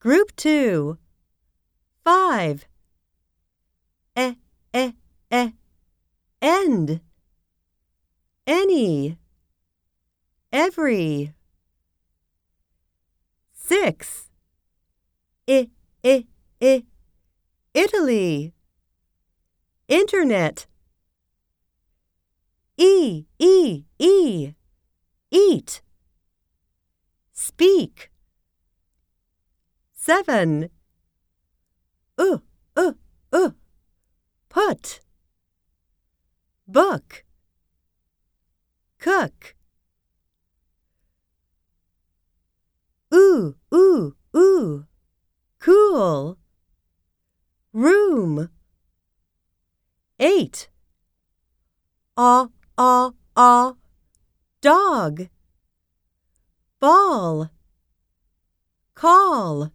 Group 2. 5. E, e, e. End. Any. Every. 6. I, I, I. Italy. Internet. E, E, E. Eat. Speak. 7. Uh, uh, uh. Put. Book. Cook. Ooh, ooh, ooh. Cool. Room. 8. Ah, ah, ah. Dog. Ball. Call.